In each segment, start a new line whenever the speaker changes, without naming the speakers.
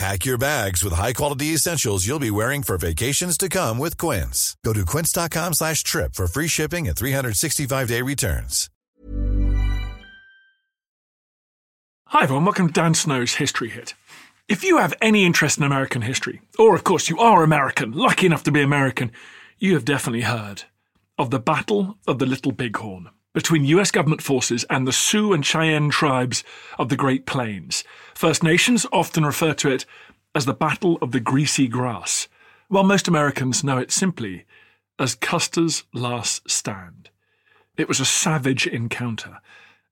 Pack your bags with high-quality essentials you'll be wearing for vacations to come with Quince. Go to quince.com slash trip for free shipping and 365-day returns.
Hi everyone, welcome to Dan Snow's History Hit. If you have any interest in American history, or of course you are American, lucky enough to be American, you have definitely heard of the Battle of the Little Bighorn between US government forces and the Sioux and Cheyenne tribes of the Great Plains. First Nations often refer to it as the Battle of the Greasy Grass, while most Americans know it simply as Custer's Last Stand. It was a savage encounter,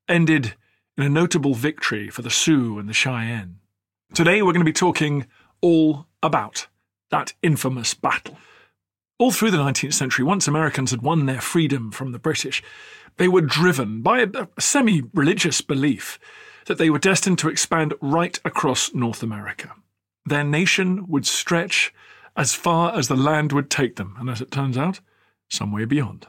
ended in a notable victory for the Sioux and the Cheyenne. Today we're going to be talking all about that infamous battle. All through the 19th century, once Americans had won their freedom from the British, they were driven by a, semi religious belief that they were destined to expand right across North America. Their nation would stretch as far as the land would take them, and as it turns out, somewhere beyond.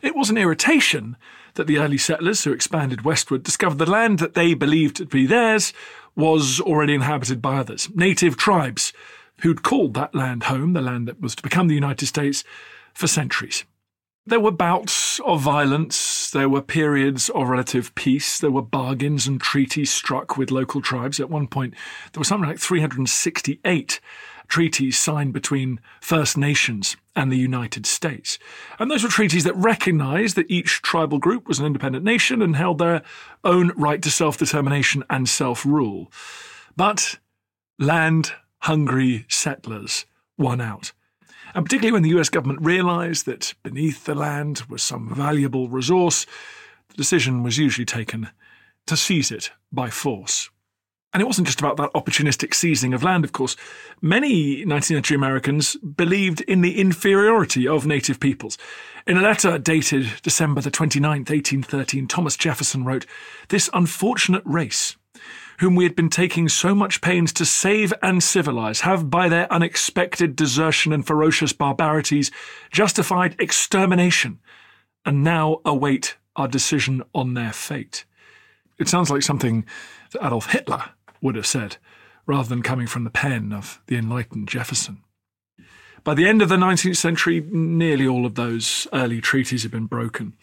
It was an irritation that the early settlers who expanded westward discovered the land that they believed to be theirs was already inhabited by others, native tribes who'd called that land home, the land that was to become the United States, for centuries. There were bouts of violence, there were periods of relative peace, there were bargains and treaties struck with local tribes. At one point, there were something like 368 treaties signed between First Nations and the United States. And those were treaties that recognized that each tribal group was an independent nation and held their own right to self determination and self rule. But land hungry settlers won out. And particularly when the US government realized that beneath the land was some valuable resource, the decision was usually taken to seize it by force. And it wasn't just about that opportunistic seizing of land, of course. Many 19th century Americans believed in the inferiority of native peoples. In a letter dated December the 29th, 1813, Thomas Jefferson wrote, This unfortunate race, whom we had been taking so much pains to save and civilize, have by their unexpected desertion and ferocious barbarities justified extermination, and now await our decision on their fate. It sounds like something that Adolf Hitler would have said, rather than coming from the pen of the enlightened Jefferson. By the end of the 19th century, nearly all of those early treaties had been broken.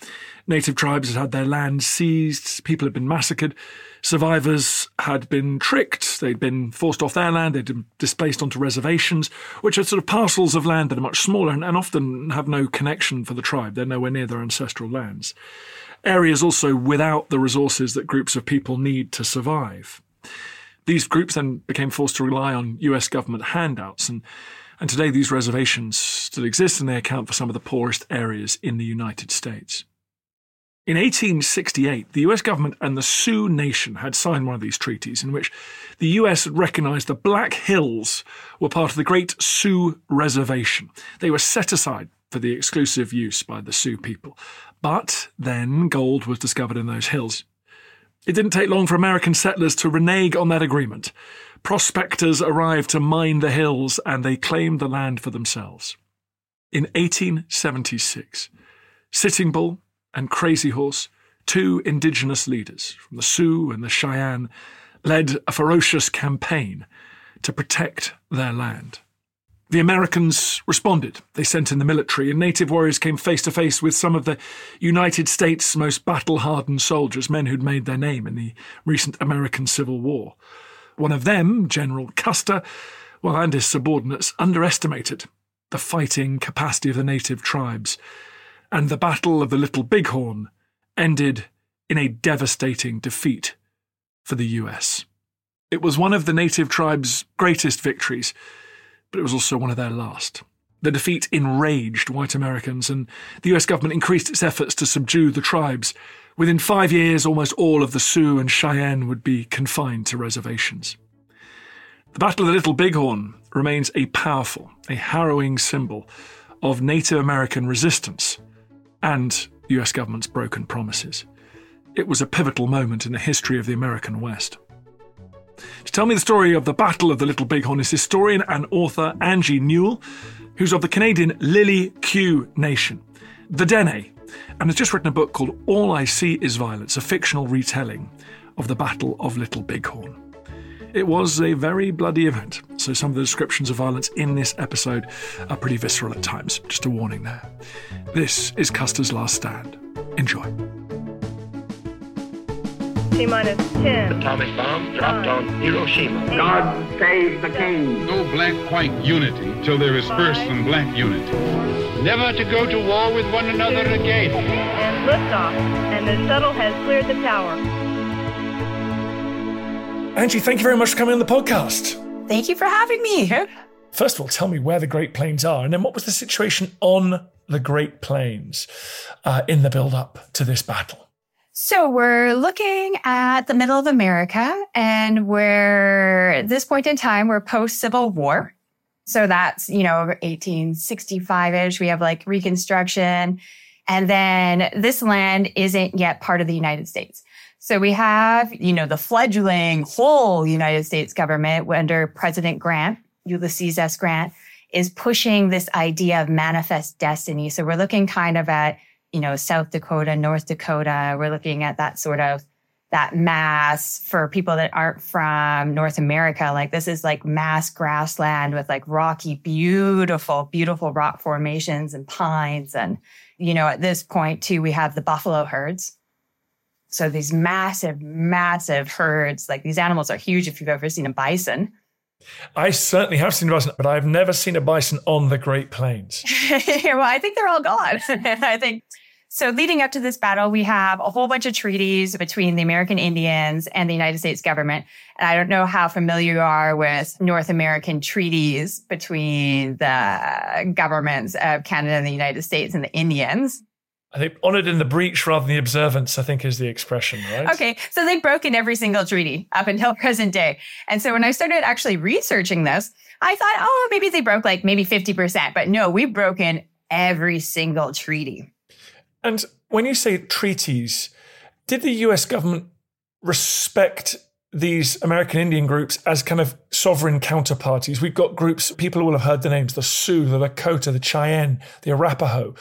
Native tribes had had their land seized, people had been massacred, survivors had been tricked, they'd been forced off their land, they'd been displaced onto reservations, which are sort of parcels of land that are much smaller and, and often have no connection for the tribe. They're nowhere near their ancestral lands. Areas also without the resources that groups of people need to survive. These groups then became forced to rely on US government handouts, and, and today these reservations still exist and they account for some of the poorest areas in the United States. In 1868, the US government and the Sioux Nation had signed one of these treaties in which the US had recognized the Black Hills were part of the Great Sioux Reservation. They were set aside for the exclusive use by the Sioux people. But then gold was discovered in those hills. It didn't take long for American settlers to renege on that agreement. Prospectors arrived to mine the hills and they claimed the land for themselves. In 1876, Sitting Bull and Crazy Horse, two indigenous leaders from the Sioux and the Cheyenne, led a ferocious campaign to protect their land. The Americans responded. They sent in the military, and native warriors came face to face with some of the United States' most battle hardened soldiers, men who'd made their name in the recent American Civil War. One of them, General Custer, well, and his subordinates, underestimated the fighting capacity of the native tribes, and the Battle of the Little Bighorn ended in a devastating defeat for the US. It was one of the native tribes' greatest victories, but it was also one of their last. The defeat enraged white Americans, and the US government increased its efforts to subdue the tribes. Within five years, almost all of the Sioux and Cheyenne would be confined to reservations. The Battle of the Little Bighorn remains a powerful, a harrowing symbol of Native American resistance and the US government's broken promises. It was a pivotal moment in the history of the American West. To tell me the story of the Battle of the Little Bighorn is historian and author Angie Newell, who's of the Canadian Liidlii Kue Nation, the Dene, and has just written a book called All I See Is Violence, a fictional retelling of the Battle of Little Bighorn. It was a very bloody event, so some of the descriptions of violence in this episode are pretty visceral at times. Just a warning there. This is Custer's Last Stand. Enjoy.
T minus 10.
Atomic bomb dropped on Hiroshima.
God save the king.
No black-white unity till there is first some black unity.
Never to go to war with one another again.
And liftoff. And the shuttle has cleared the tower.
Angie, thank you very much for coming on the podcast.
Thank you for having me.
First of all, tell me where the Great Plains are, and then what was the situation on the Great Plains uh, in the build up to this battle?
So we're looking at the middle of America, and we're at this point in time, we're post Civil War. So that's, you know, 1865 ish. We have like Reconstruction. And then this land isn't yet part of the United States. So we have, you know, the fledgling whole United States government under President Grant, Ulysses S. Grant, is pushing this idea of manifest destiny. So we're looking kind of at, you know, South Dakota, North Dakota. We're looking at that sort of that mass for people that aren't from North America. Like this is like mass grassland with like rocky, beautiful, beautiful rock formations and pines. And, you know, at this point too, we have the buffalo herds so these massive, massive herds, like these animals are huge if you've ever seen a bison.
I certainly have seen a bison, but I've never seen a bison on the Great Plains.
well, I think they're all gone. I think so. Leading up to this battle, we have a whole bunch of treaties between the American Indians and the United States government. And I don't know how familiar you are with North American treaties between the governments of Canada and the United States and the Indians.
I think honored in the breach rather than the observance, I think is the expression, right?
Okay. So they've broken every single treaty up until present day. And so when I started actually researching this, I thought, oh, maybe they broke like maybe 50%. But no, we've broken every single treaty.
And when you say treaties, did the US government respect these American Indian groups as kind of sovereign counterparties? We've got groups, people will have heard the names the Sioux, the Lakota, the Cheyenne, the Arapaho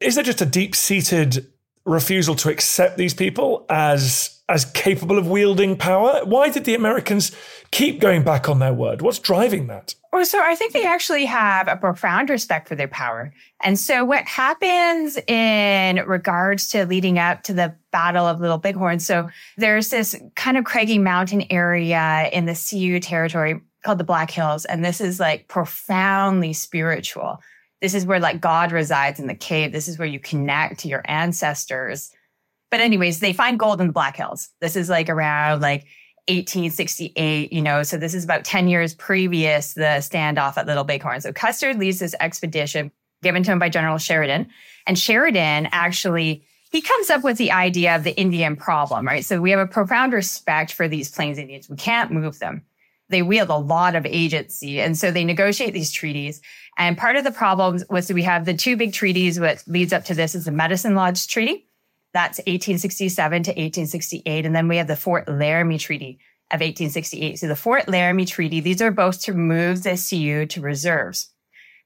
is there just a deep seated refusal to accept these people as as capable of wielding power? Why did the Americans keep going back on their word? What's driving that?
Well, so I think they actually have a profound respect for their power. And so what happens in regards to leading up to the Battle of Little Bighorn? So there's this kind of craggy mountain area in the Sioux territory called the Black Hills. And this is like profoundly spiritual. This is where like God resides in the cave. This is where you connect to your ancestors. But anyways, they find gold in the Black Hills. This is like around like 1868, you know, so this is about 10 years previous the standoff at Little Bighorn. So Custer leads this expedition given to him by General Sheridan. And Sheridan actually he comes up with the idea of the Indian problem, right? So we have a profound respect for these Plains Indians. We can't move them they wield a lot of agency. And so they negotiate these treaties. And part of the problem was that we have the two big treaties, what leads up to this is the Medicine Lodge Treaty. That's 1867 to 1868. And then we have the Fort Laramie Treaty of 1868. So the Fort Laramie Treaty, these are both to move the Sioux to reserves.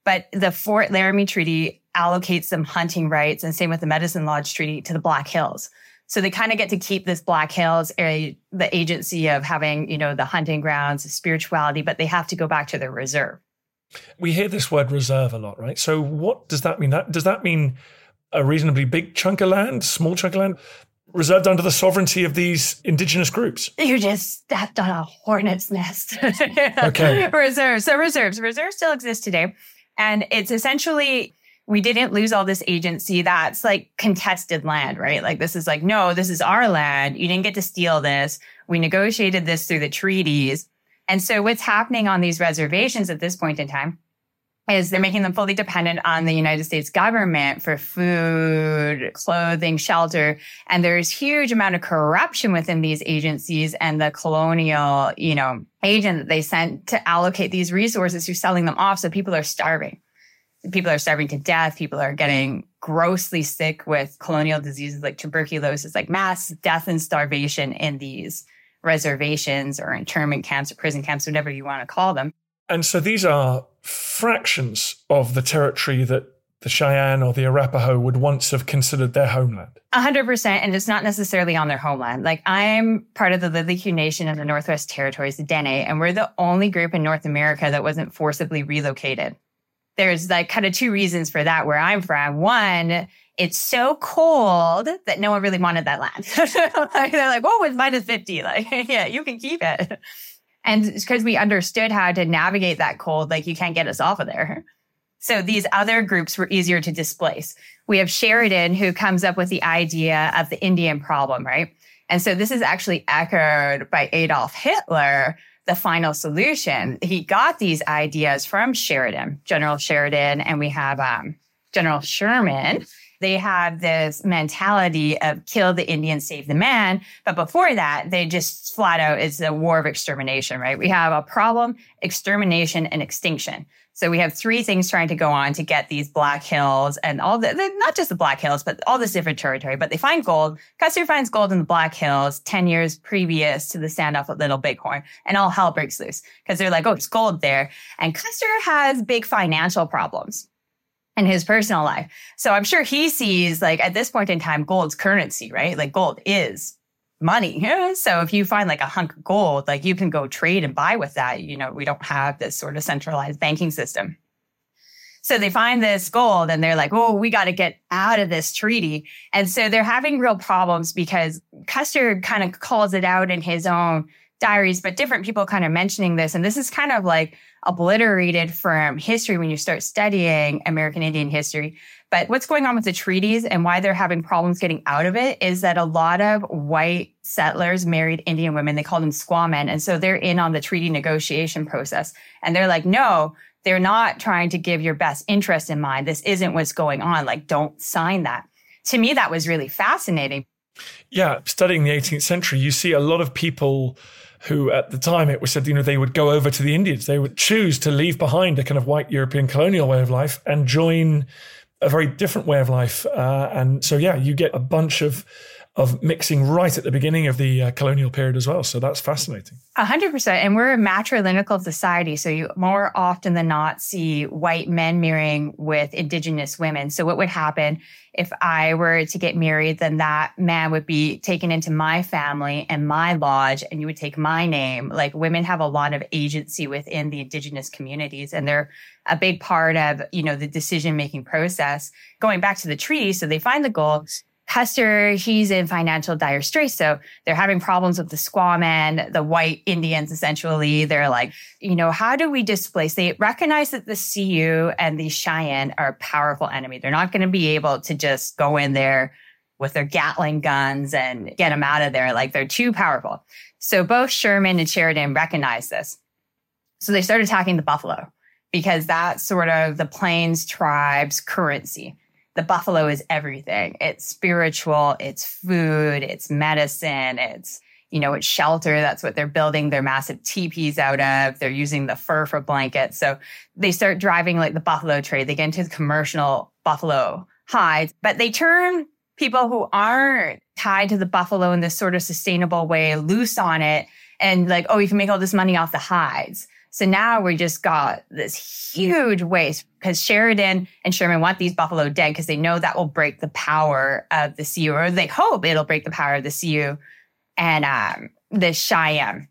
But the Fort Laramie Treaty allocates some hunting rights and same with the Medicine Lodge Treaty to the Black Hills. So they kind of get to keep this Black Hills, area, the agency of having, you know, the hunting grounds, the spirituality, but they have to go back to their reserve.
We hear this word reserve a lot, right? So what does that mean? That does that mean a reasonably big chunk of land, small chunk of land? reserved under the sovereignty of these indigenous groups.
You just stepped on a hornet's nest.
okay.
Reserves. So reserves. Reserves still exist today. And it's essentially we didn't lose all this agency. That's like contested land, right? Like this is like, no, this is our land. You didn't get to steal this. We negotiated this through the treaties. And so what's happening on these reservations at this point in time is they're making them fully dependent on the United States government for food, clothing, shelter. And there's huge amount of corruption within these agencies and the colonial, you know, agent that they sent to allocate these resources who's selling them off. So people are starving. People are starving to death. People are getting grossly sick with colonial diseases like tuberculosis, like mass death and starvation in these reservations or internment camps or prison camps, whatever you want to call them.
And so these are fractions of the territory that the Cheyenne or the Arapaho would once have considered their homeland.
A hundred percent. And it's not necessarily on their homeland. Like I'm part of the Liidlii Kue Nation of the Northwest Territories, the Dene, and we're the only group in North America that wasn't forcibly relocated. There's like kind of two reasons for that where I'm from. One, it's so cold that no one really wanted that land. they're like, oh, it's minus 50. Like, yeah, you can keep it. And it's because we understood how to navigate that cold, like you can't get us off of there. So these other groups were easier to displace. We have Sheridan who comes up with the idea of the Indian problem, right? And so this is actually echoed by Adolf Hitler, the final solution. He got these ideas from Sheridan, General Sheridan, and we have um, General Sherman they have this mentality of kill the Indian, save the man. But before that, they just flat out, it's a war of extermination, right? We have a problem, extermination, and extinction. So we have three things trying to go on to get these Black Hills and all the, not just the Black Hills, but all this different territory. But they find gold. Custer finds gold in the Black Hills 10 years previous to the standoff at Little Bighorn and all hell breaks loose because they're like, oh, it's gold there. And Custer has big financial problems in his personal life. So I'm sure he sees like at this point in time, gold's currency, right? Like gold is money. So if you find like a hunk of gold, like you can go trade and buy with that. You know, we don't have this sort of centralized banking system. So they find this gold and they're like, oh, we got to get out of this treaty. And so they're having real problems because Custer kind of calls it out in his own diaries, but different people kind of mentioning this. And this is kind of like obliterated from history when you start studying American Indian history. But what's going on with the treaties and why they're having problems getting out of it is that a lot of white settlers married Indian women. They call them squaw men. And so they're in on the treaty negotiation process. And they're like, no, they're not trying to give your best interest in mind. This isn't what's going on. Like, don't sign that. To me, that was really fascinating.
Yeah, studying the 18th century, you see a lot of people who at the time it was said, you know, they would go over to the Indians. They would choose to leave behind a kind of white European colonial way of life and join a very different way of life. Uh, and so, yeah, you get a bunch of of mixing right at the beginning of the uh, colonial period as well. So that's fascinating.
A hundred percent. And we're a matrilineal society. So you more often than not see white men marrying with indigenous women. So what would happen if I were to get married, then that man would be taken into my family and my lodge and you would take my name. Like women have a lot of agency within the indigenous communities and they're a big part of, you know, the decision making process. Going back to the treaty. So they find the goal Custer, he's in financial dire straits. So they're having problems with the squawmen, the white Indians, essentially. They're like, you know, how do we displace? They recognize that the Sioux and the Cheyenne are a powerful enemy. They're not going to be able to just go in there with their Gatling guns and get them out of there. Like they're too powerful. So both Sherman and Sheridan recognize this. So they start attacking the buffalo because that's sort of the Plains tribes currency the buffalo is everything. It's spiritual, it's food, it's medicine, it's you know, it's shelter. That's what they're building their massive teepees out of. They're using the fur for blankets. So they start driving like the buffalo trade. They get into the commercial buffalo hides, but they turn people who aren't tied to the buffalo in this sort of sustainable way loose on it and like, oh, you can make all this money off the hides. So now we just got this huge waste because Sheridan and Sherman want these buffalo dead because they know that will break the power of the Sioux, or they hope it'll break the power of the Sioux and um, the Cheyenne.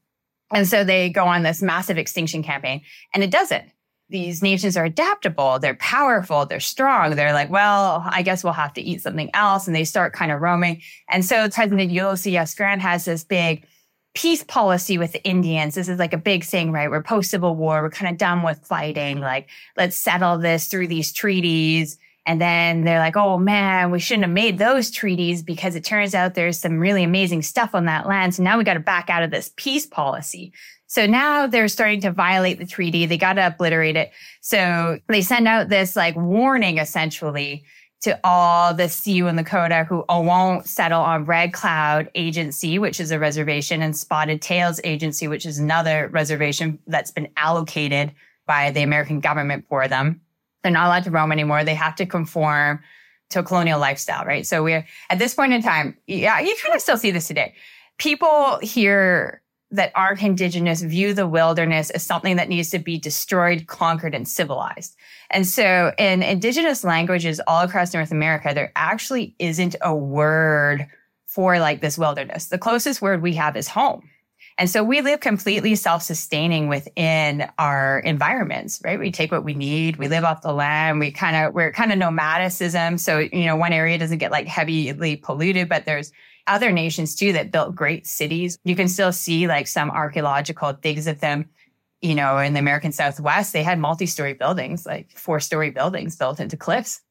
And so they go on this massive extinction campaign, and it doesn't. These nations are adaptable, they're powerful, they're strong. They're like, well, I guess we'll have to eat something else. And they start kind of roaming. And so President Ulysses S. Grant has this big peace policy with the Indians. This is like a big thing, right? We're post Civil War. We're kind of done with fighting. Like, let's settle this through these treaties. And then they're like, oh man, we shouldn't have made those treaties because it turns out there's some really amazing stuff on that land. So now we got to back out of this peace policy. So now they're starting to violate the treaty. They got to obliterate it. So they send out this like warning essentially to all the Sioux and Lakota who won't settle on Red Cloud Agency, which is a reservation, and Spotted Tails Agency, which is another reservation that's been allocated by the American government for them. They're not allowed to roam anymore. They have to conform to a colonial lifestyle, right? So we're at this point in time, yeah, you kind of still see this today. People here that aren't indigenous view the wilderness as something that needs to be destroyed, conquered, and civilized. And so in indigenous languages all across North America, there actually isn't a word for like this wilderness. The closest word we have is home. And so we live completely self-sustaining within our environments, right? We take what we need. We live off the land. We kind of, we're kind of nomadicism. So, you know, one area doesn't get like heavily polluted, but there's other nations too that built great cities. You can still see like some archaeological digs of them. You know, in the American Southwest, they had multi-story buildings, like four-story buildings built into cliffs.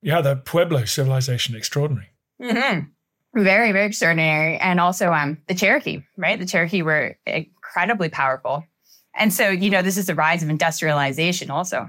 Yeah, the Pueblo civilization, extraordinary.
Mm-hmm very very extraordinary and also um the cherokee right the cherokee were incredibly powerful and so you know this is the rise of industrialization also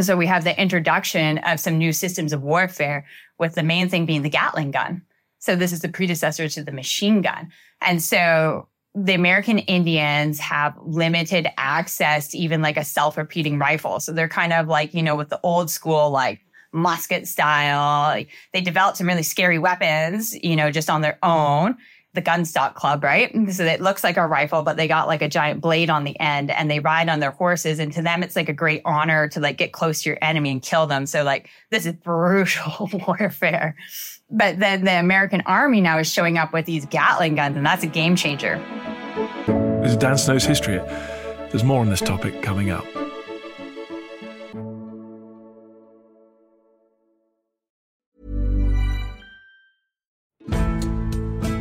so we have the introduction of some new systems of warfare with the main thing being the gatling gun so this is the predecessor to the machine gun and so the American Indians have limited access to even like a self-repeating rifle. So they're kind of like, you know, with the old school, like musket style. They developed some really scary weapons, you know, just on their own. The Gunstock Club, right? So it looks like a rifle, but they got like a giant blade on the end and they ride on their horses. And to them, it's like a great honor to like get close to your enemy and kill them. So like this is brutal warfare. But then the American army now is showing up with these Gatling guns and that's a game changer.
This is Dan Snow's History. There's more on this topic coming up.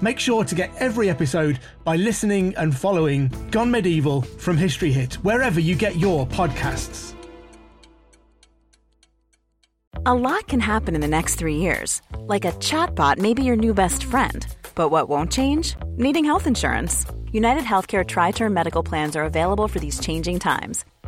Make sure to get every episode by listening and following Gone Medieval from History Hit, wherever you get your podcasts.
A lot can happen in the next three years. Like a chatbot may be your new best friend. But what won't change? Needing health insurance. United Healthcare Tri Term Medical Plans are available for these changing times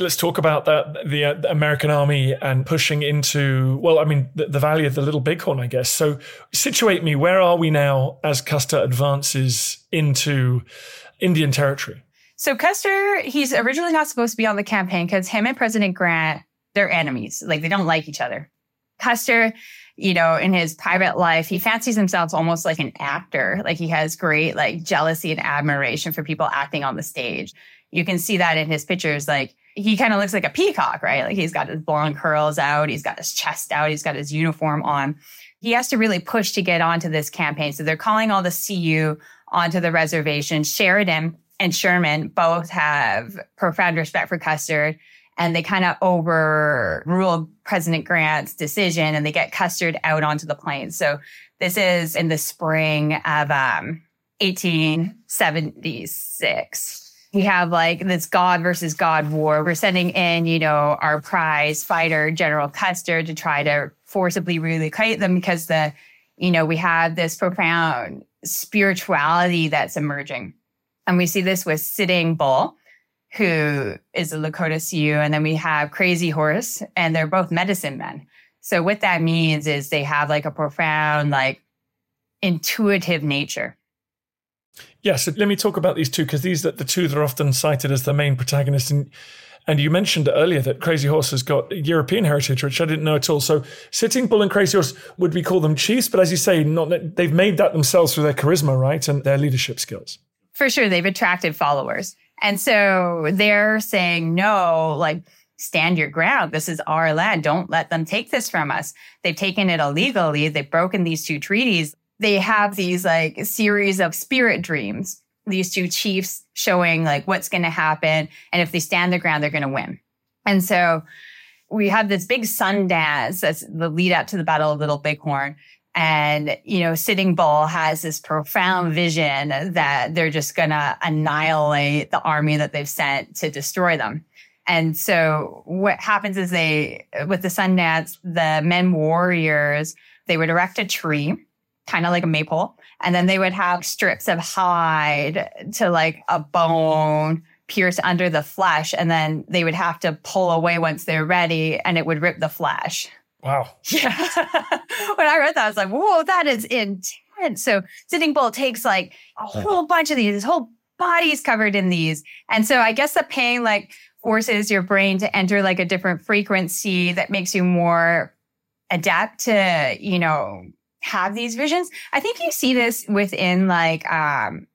Let's talk about that the, uh, the, American Army and pushing into well, I mean the, the, Valley of the Little Bighorn, I guess. So situate me. Where are we now as Custer advances into Indian territory?
So Custer, he's originally not supposed to be on the campaign because him and President Grant, they're enemies. Like they don't like each other. Custer, you know, in his private life, he fancies himself almost like an actor. Like he has great like jealousy and admiration for people acting on the stage. You can see that in his pictures. Like he kind of looks like a peacock, right? Like he's got his blonde curls out, he's got his chest out, he's got his uniform on. He has to really push to get onto this campaign. So they're calling all the Sioux onto the reservation. Sheridan and Sherman both have profound respect for Custer and they kind of overrule President Grant's decision and they get Custer out onto the plains. So this is in the spring of um, 1876 we have like this God versus God war. We're sending in, you know, our prize fighter, General Custer, to try to forcibly relocate them because the, you know, we have this profound spirituality that's emerging. And we see this with Sitting Bull, who is a Lakota Sioux. And then we have Crazy Horse, and they're both medicine men. So what that means is they have like a profound, like intuitive nature.
Yeah, so let me talk about these two because these are the two that are often cited as the main protagonists. And and you mentioned earlier that Crazy Horse has got European heritage, which I didn't know at all. So Sitting Bull and Crazy Horse would we call them chiefs? But as you say, not they've made that themselves through their charisma, right, and their leadership skills.
For sure, they've attracted followers, and so they're saying no, like stand your ground. This is our land. Don't let them take this from us. They've taken it illegally. They've broken these two treaties they have these like series of spirit dreams, these two chiefs showing like what's going to happen. And if they stand their ground, they're going to win. And so we have this big sun dance that's the lead up to the Battle of Little Bighorn. And, you know, Sitting Bull has this profound vision that they're just going to annihilate the army that they've sent to destroy them. And so what happens is they, with the sun dance, the men warriors, they would erect a tree kind of like a maple. And then they would have strips of hide to like a bone pierce under the flesh. And then they would have to pull away once they're ready and it would rip the flesh.
Wow.
Yeah. when I read that, I was like, whoa, that is intense. So Sitting Bull takes like a uh-huh. whole bunch of these, his whole body's covered in these. And so I guess the pain like forces your brain to enter like a different frequency that makes you more adapt to, you know, have these visions. I think you see this within like um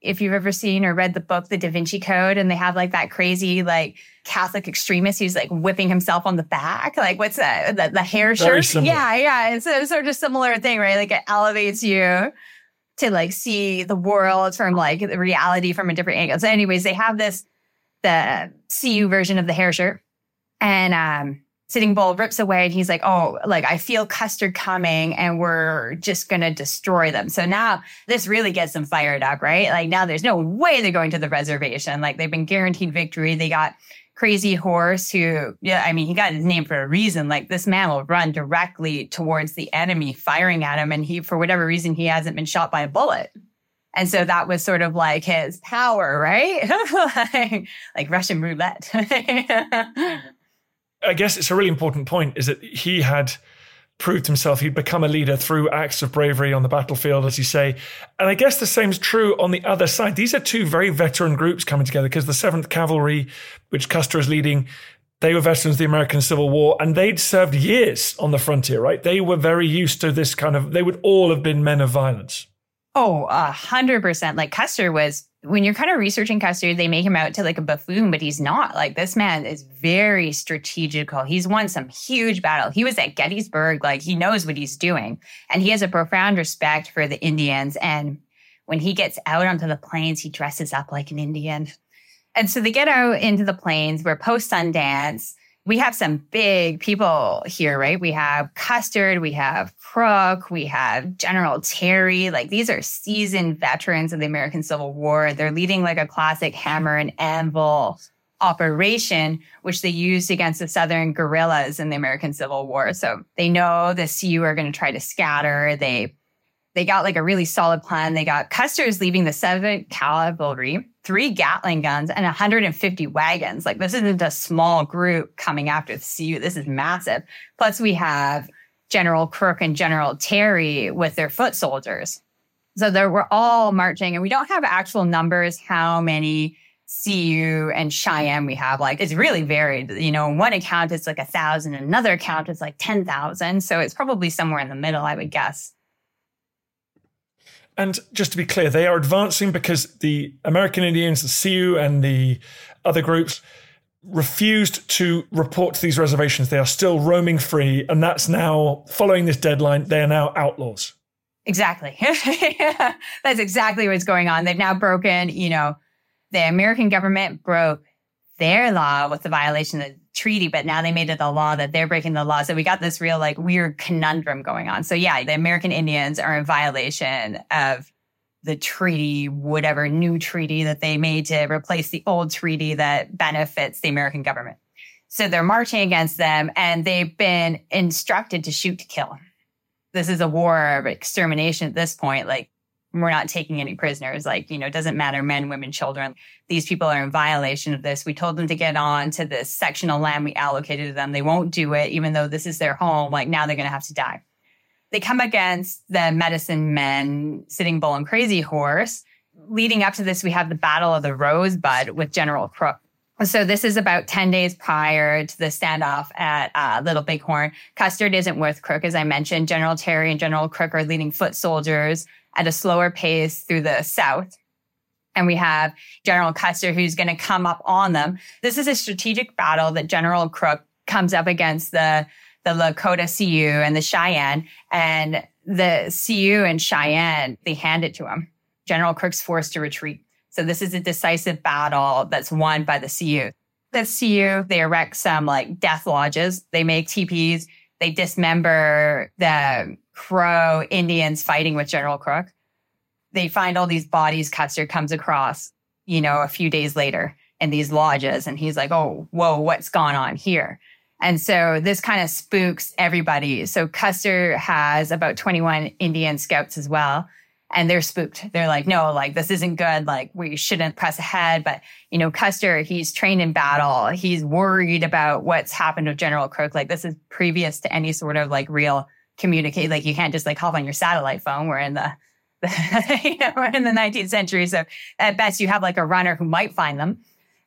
if you've ever seen or read the book The Da Vinci Code and they have like that crazy like Catholic extremist who's like whipping himself on the back. Like what's that? The, the hair shirt? Yeah, yeah. It's a sort of similar thing, right? Like it elevates you to like see the world from like the reality from a different angle. So anyways, they have this the Sioux version of the hair shirt. And um Sitting Bull rips away and he's like, Oh, like I feel Custer coming and we're just going to destroy them. So now this really gets them fired up, right? Like now there's no way they're going to the reservation. Like they've been guaranteed victory. They got Crazy Horse, who, yeah, I mean, he got his name for a reason. Like this man will run directly towards the enemy, firing at him. And he, for whatever reason, he hasn't been shot by a bullet. And so that was sort of like his power, right? like, like Russian roulette.
I guess it's a really important point is that he had proved himself. He'd become a leader through acts of bravery on the battlefield, as you say. And I guess the same's true on the other side. These are two very veteran groups coming together because the 7th Cavalry, which Custer is leading, they were veterans of the American Civil War and they'd served years on the frontier, right? They were very used to this kind of, they would all have been men of violence.
Oh, a hundred percent. Like Custer was when you're kind of researching Custer, they make him out to like a buffoon, but he's not. Like this man is very strategical. He's won some huge battle. He was at Gettysburg, like he knows what he's doing. And he has a profound respect for the Indians. And when he gets out onto the plains, he dresses up like an Indian. And so they get out into the plains. We're post Sundance we have some big people here, right? We have Custer, we have Crook, we have General Terry. Like these are seasoned veterans of the American Civil War. They're leading like a classic hammer and anvil operation, which they used against the Southern guerrillas in the American Civil War. So they know the Sioux are going to try to scatter. They they got like a really solid plan. They got Custer's leaving the 7th Cavalry, three Gatling guns, and 150 wagons. Like, this isn't a small group coming after the Sioux. This is massive. Plus, we have General Crook and General Terry with their foot soldiers. So they were all marching, and we don't have actual numbers how many Sioux and Cheyenne we have. Like it's really varied. You know, one account it's like a thousand, another account is like ten thousand. So it's probably somewhere in the middle, I would guess.
And just to be clear, they are advancing because the American Indians, the Sioux, and the other groups refused to report to these reservations. They are still roaming free. And that's now, following this deadline, they are now outlaws.
Exactly. That's exactly what's going on. They've now broken, you know, the American government broke their law with the violation of treaty, but now they made it a law that they're breaking the law. So we got this real like weird conundrum going on. So yeah, the American Indians are in violation of the treaty, whatever new treaty that they made to replace the old treaty that benefits the American government. So they're marching against them and they've been instructed to shoot to kill. This is a war of extermination at this point. Like, we're not taking any prisoners. Like, you know, it doesn't matter men, women, children. These people are in violation of this. We told them to get on to this sectional land we allocated to them. They won't do it, even though this is their home. Like, now they're going to have to die. They come against the medicine men, Sitting Bull and Crazy Horse. Leading up to this, we have the Battle of the Rosebud with General Crook. So this is about 10 days prior to the standoff at uh, Little Bighorn. Custer isn't with Crook, as I mentioned. General Terry and General Crook are leading foot soldiers at a slower pace through the South. And we have General Custer who's going to come up on them. This is a strategic battle that General Crook comes up against the the Lakota Sioux and the Cheyenne. And the Sioux and Cheyenne, they hand it to him. General Crook's forced to retreat. So this is a decisive battle that's won by the Sioux. The Sioux, they erect some like death lodges. They make teepees. They dismember the Crow Indians fighting with General Crook. They find all these bodies Custer comes across, you know, a few days later in these lodges. And he's like, oh, whoa, what's gone on here? And so this kind of spooks everybody. So Custer has about 21 Indian scouts as well. And they're spooked. They're like, no, like this isn't good. Like we shouldn't press ahead. But, you know, Custer, he's trained in battle. He's worried about what's happened with General Crook. Like this is previous to any sort of like real communicate. Like you can't just like hop on your satellite phone. We're in the, the you know, we're in the 19th century. So at best you have like a runner who might find them.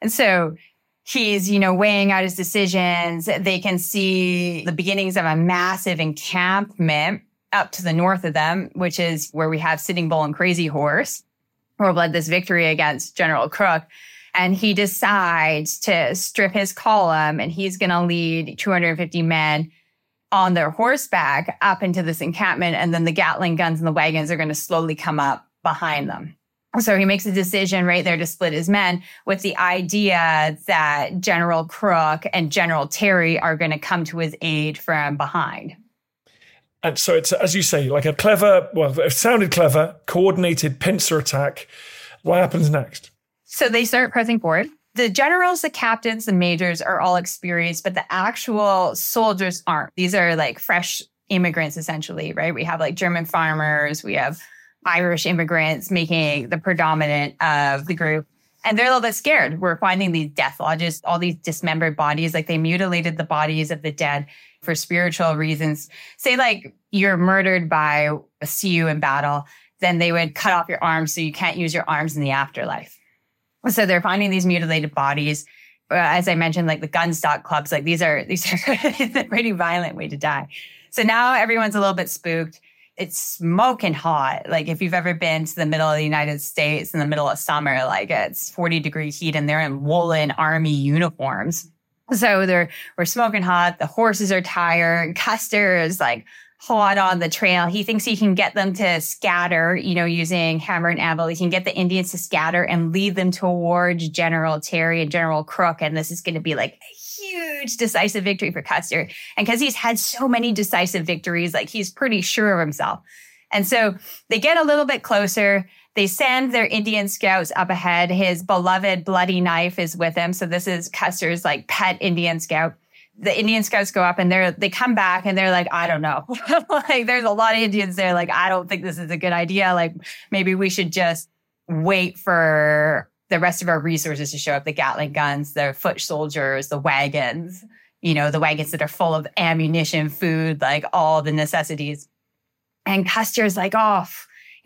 And so he's, you know, weighing out his decisions. They can see the beginnings of a massive encampment up to the north of them, which is where we have Sitting Bull and Crazy Horse, who led this victory against General Crook. And he decides to strip his column and he's going to lead 250 men on their horseback up into this encampment. And then the Gatling guns and the wagons are going to slowly come up behind them. So he makes a decision right there to split his men with the idea that General Crook and General Terry are going to come to his aid from behind.
And so it's, as you say, like a clever, well, it sounded clever, coordinated pincer attack. What happens next?
So they start pressing forward. The generals, the captains, the majors are all experienced, but the actual soldiers aren't. These are like fresh immigrants, essentially, right? We have like German farmers, we have Irish immigrants making the predominant of the group. And they're a little bit scared. We're finding these death lodges, all these dismembered bodies, like they mutilated the bodies of the dead for spiritual reasons. Say, like, you're murdered by a Sioux in battle, then they would cut off your arms so you can't use your arms in the afterlife. So they're finding these mutilated bodies. Uh, as I mentioned, like the gunstock clubs, like these are, these are a pretty violent way to die. So now everyone's a little bit spooked it's smoking hot. Like if you've ever been to the middle of the United States in the middle of summer, like it's 40 degree heat and they're in woolen army uniforms. So they're we're smoking hot. The horses are tired. Custer is like hot on the trail. He thinks he can get them to scatter, you know, using hammer and anvil. He can get the Indians to scatter and lead them towards General Terry and General Crook. And this is going to be like a huge decisive victory for Custer. And because he's had so many decisive victories, like he's pretty sure of himself. And so they get a little bit closer. They send their Indian scouts up ahead. His beloved bloody knife is with him. So this is Custer's like pet Indian scout. The Indian scouts go up and they're they come back and they're like, I don't know. like there's a lot of Indians there. Like, I don't think this is a good idea. Like maybe we should just wait for the rest of our resources to show up the Gatling guns, the foot soldiers, the wagons, you know, the wagons that are full of ammunition, food, like all the necessities. And Custer's like, oh,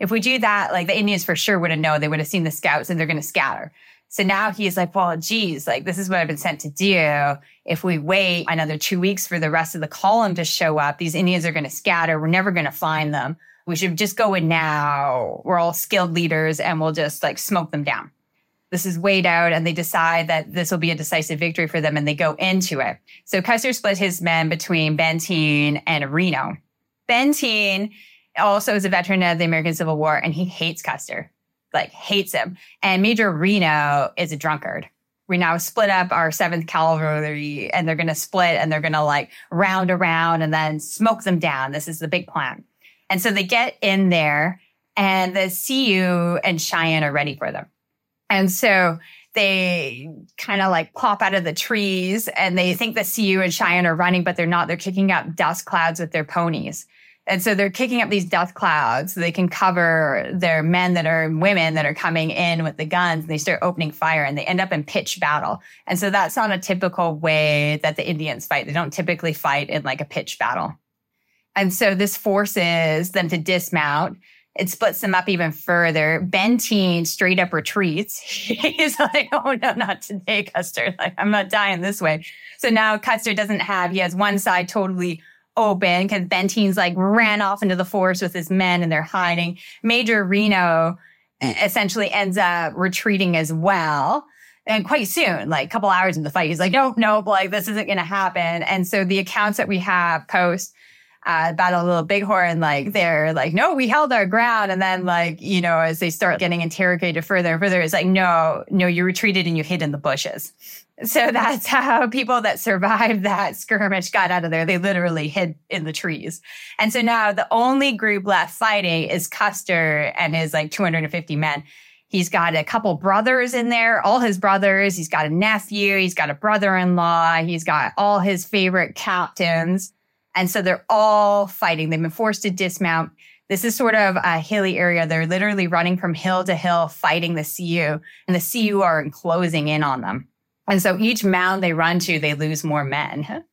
if we do that, like the Indians for sure would have known. They would have seen the scouts and they're going to scatter. So now he's like, well, geez, like this is what I've been sent to do. If we wait another two weeks for the rest of the column to show up, these Indians are going to scatter. We're never going to find them. We should just go in now. We're all skilled leaders and we'll just like smoke them down this is weighed out and they decide that this will be a decisive victory for them and they go into it. So Custer split his men between Benteen and Reno. Benteen also is a veteran of the American Civil War and he hates Custer, like hates him. And Major Reno is a drunkard. We now split up our 7th Cavalry and they're going to split and they're going to like round around and then smoke them down. This is the big plan. And so they get in there and the Sioux and Cheyenne are ready for them. And so they kind of like pop out of the trees and they think the Sioux and Cheyenne are running, but they're not. They're kicking up dust clouds with their ponies. And so they're kicking up these death clouds so they can cover their men that are women that are coming in with the guns. And they start opening fire and they end up in pitched battle. And so that's not a typical way that the Indians fight. They don't typically fight in like a pitched battle. And so this forces them to dismount. It splits them up even further. Benteen straight up retreats. He's like, oh no, not today, Custer. Like, I'm not dying this way. So now Custer doesn't have, he has one side totally open because Benteen's like ran off into the forest with his men and they're hiding. Major Reno essentially ends up retreating as well. And quite soon, like a couple hours in the fight, he's like, nope, nope, like this isn't going to happen. And so the accounts that we have post uh, Battle of Little Bighorn, like they're like, no, we held our ground. And then like, you know, as they start getting interrogated further and further, it's like, no, no, you retreated and you hid in the bushes. So that's how people that survived that skirmish got out of there. They literally hid in the trees. And so now the only group left fighting is Custer and his like 250 men. He's got a couple brothers in there, all his brothers. He's got a nephew. He's got a brother in law. He's got all his favorite captains. And so they're all fighting. They've been forced to dismount. This is sort of a hilly area. They're literally running from hill to hill fighting the Sioux, and the Sioux are closing in on them. And so each mound they run to, they lose more men.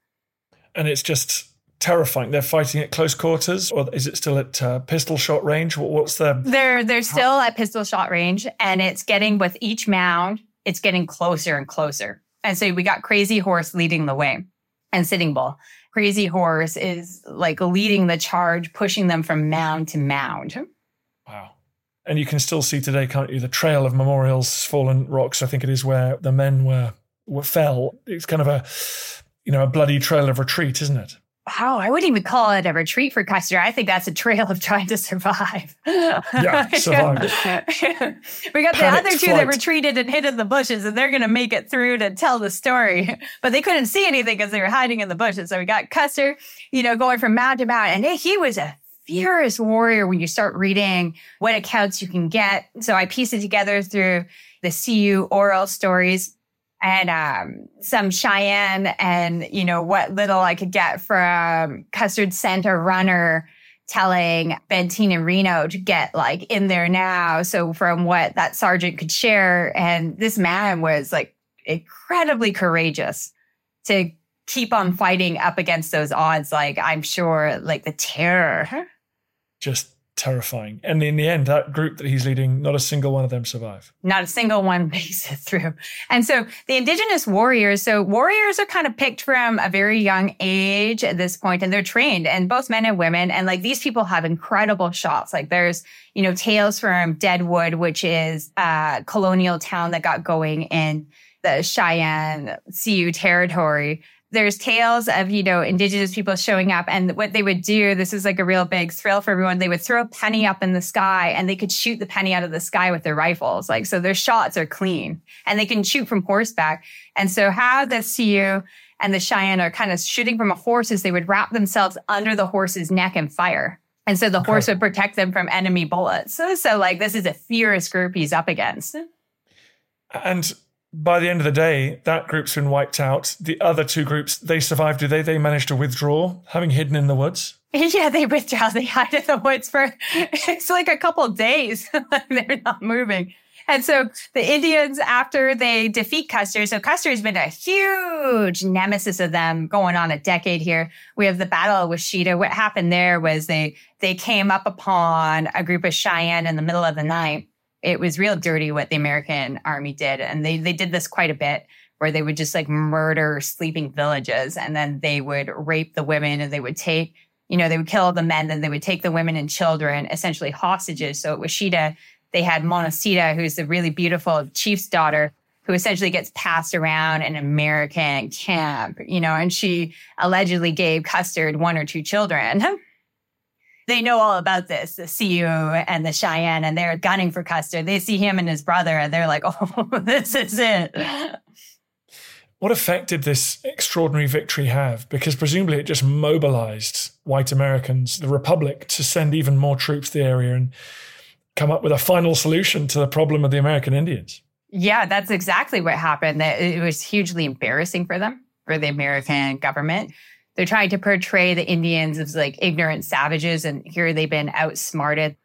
And it's just terrifying. They're fighting at close quarters, or is it still at uh, pistol shot range? What's the?
They're they're still at pistol shot range, and it's getting with each mound, it's getting closer and closer. And so we got Crazy Horse leading the way, and Sitting Bull. Crazy Horse is like leading the charge, pushing them from mound to mound.
Wow. And you can still see today, can't you, the trail of Memorial's fallen rocks, I think it is where the men were, were fell. It's kind of a you know, a bloody trail of retreat, isn't it?
Wow, I wouldn't even call it a retreat for Custer. I think that's a trail of trying to survive.
Yeah, survive.
we got Panicked the other two flight. that retreated and hid in the bushes, and they're going to make it through to tell the story. But they couldn't see anything because they were hiding in the bushes. So we got Custer, you know, going from mound to mound, and he was a furious warrior when you start reading what accounts you can get. So I pieced it together through the Sioux oral stories and um, some Cheyenne and, you know, what little I could get from Custer Center Runner telling Benteen and Reno to get like in there now. So from what that sergeant could share, and this man was like incredibly courageous to keep on fighting up against those odds. Like I'm sure like the terror.
Just terrifying. And in the end, that group that he's leading, not a single one of them survive.
Not a single one makes it through. And so the indigenous warriors, so warriors are kind of picked from a very young age at this point, and they're trained, and both men and women. And like these people have incredible shots. Like there's, you know, tales from Deadwood, which is a colonial town that got going in the Cheyenne Sioux territory there's tales of, you know, indigenous people showing up and what they would do. This is like a real big thrill for everyone. They would throw a penny up in the sky and they could shoot the penny out of the sky with their rifles. Like, so their shots are clean and they can shoot from horseback. And so how the Sioux and the Cheyenne are kind of shooting from a horse is they would wrap themselves under the horse's neck and fire. And so the okay. horse would protect them from enemy bullets. So, so like this is a fierce group he's up against.
And by the end of the day, that group's been wiped out. The other two groups, they survived. Do they? They managed to withdraw, having hidden in the woods.
Yeah, they withdraw. They hide in the woods for it's like a couple days. They're not moving. And so the Indians, after they defeat Custer, so Custer has been a huge nemesis of them going on a decade here. We have the Battle of Washita. What happened there was they they came up upon a group of Cheyenne in the middle of the night it was real dirty what the American army did. And they, they did this quite a bit where they would just like murder sleeping villages and then they would rape the women and they would take, you know, they would kill the men, then they would take the women and children, essentially hostages. So at Washita, they had Monahsetah, who's the really beautiful chief's daughter, who essentially gets passed around an American camp, you know, and she allegedly gave Custer one or two children. they know all about this, the Sioux and the Cheyenne, and they're gunning for Custer. They see him and his brother, and they're like, oh, this is it.
What effect did this extraordinary victory have? Because presumably it just mobilized white Americans, the Republic, to send even more troops to the area. And come up with a final solution to the problem of the American Indians.
Yeah, that's exactly what happened. It was hugely embarrassing for them, for the American government. They're trying to portray the Indians as like ignorant savages, and here they've been outsmarted.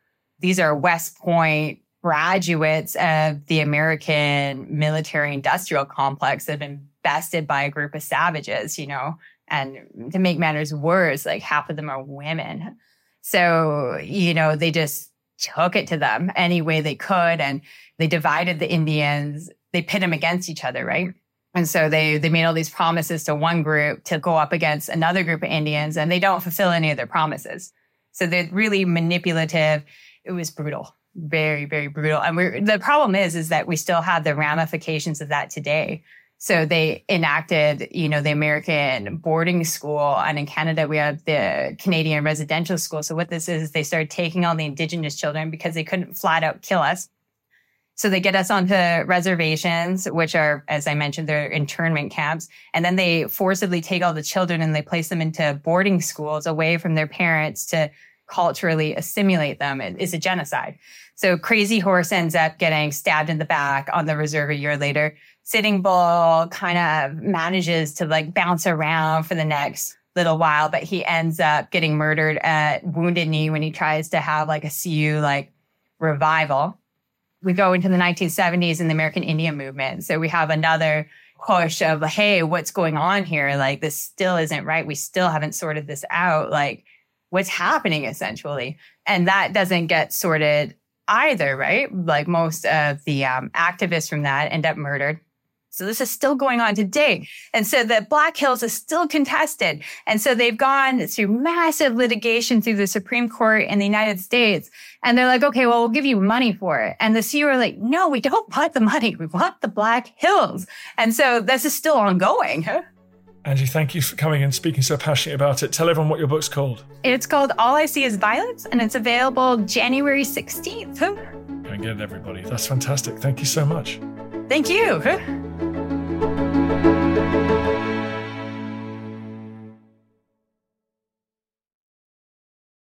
These are West Point graduates of the American military industrial complex that have been bested by a group of savages, you know. And to make matters worse, like half of them are women. So, you know, they just took it to them any way they could. And they divided the Indians. They pit them against each other, right? And so they they made all these promises to one group to go up against another group of Indians, and they don't fulfill any of their promises. So they're really manipulative. It was brutal, very very brutal. And we're the problem is is that we still have the ramifications of that today. So they enacted, you know, the American boarding school. And in Canada, we have the Canadian residential school. So what this is, is they started taking all the indigenous children because they couldn't flat out kill us. So they get us onto reservations, which are, as I mentioned, they're internment camps. And then they forcibly take all the children and they place them into boarding schools away from their parents to culturally assimilate them. It is a genocide. So Crazy Horse ends up getting stabbed in the back on the reserve a year later. Sitting Bull kind of manages to like bounce around for the next little while, but he ends up getting murdered at Wounded Knee when he tries to have like a Sioux like revival we go into the 1970s and the American Indian movement. So we have another push of, hey, what's going on here? Like, this still isn't right. We still haven't sorted this out. Like, what's happening essentially? And that doesn't get sorted either, right? Like, most of the um, activists from that end up murdered. So this is still going on today. And so the Black Hills is still contested. And so they've gone through massive litigation through the Supreme Court in the United States. And they're like, okay, well, we'll give you money for it. And the Sioux are like, no, we don't want the money. We want the Black Hills. And so this is still ongoing.
Angie, thank you for coming and speaking so passionately about it. Tell everyone what your book's called.
It's called All I See Is Violence, and it's available January 16th. Go
and get it, everybody. That's fantastic. Thank you so much.
Thank you.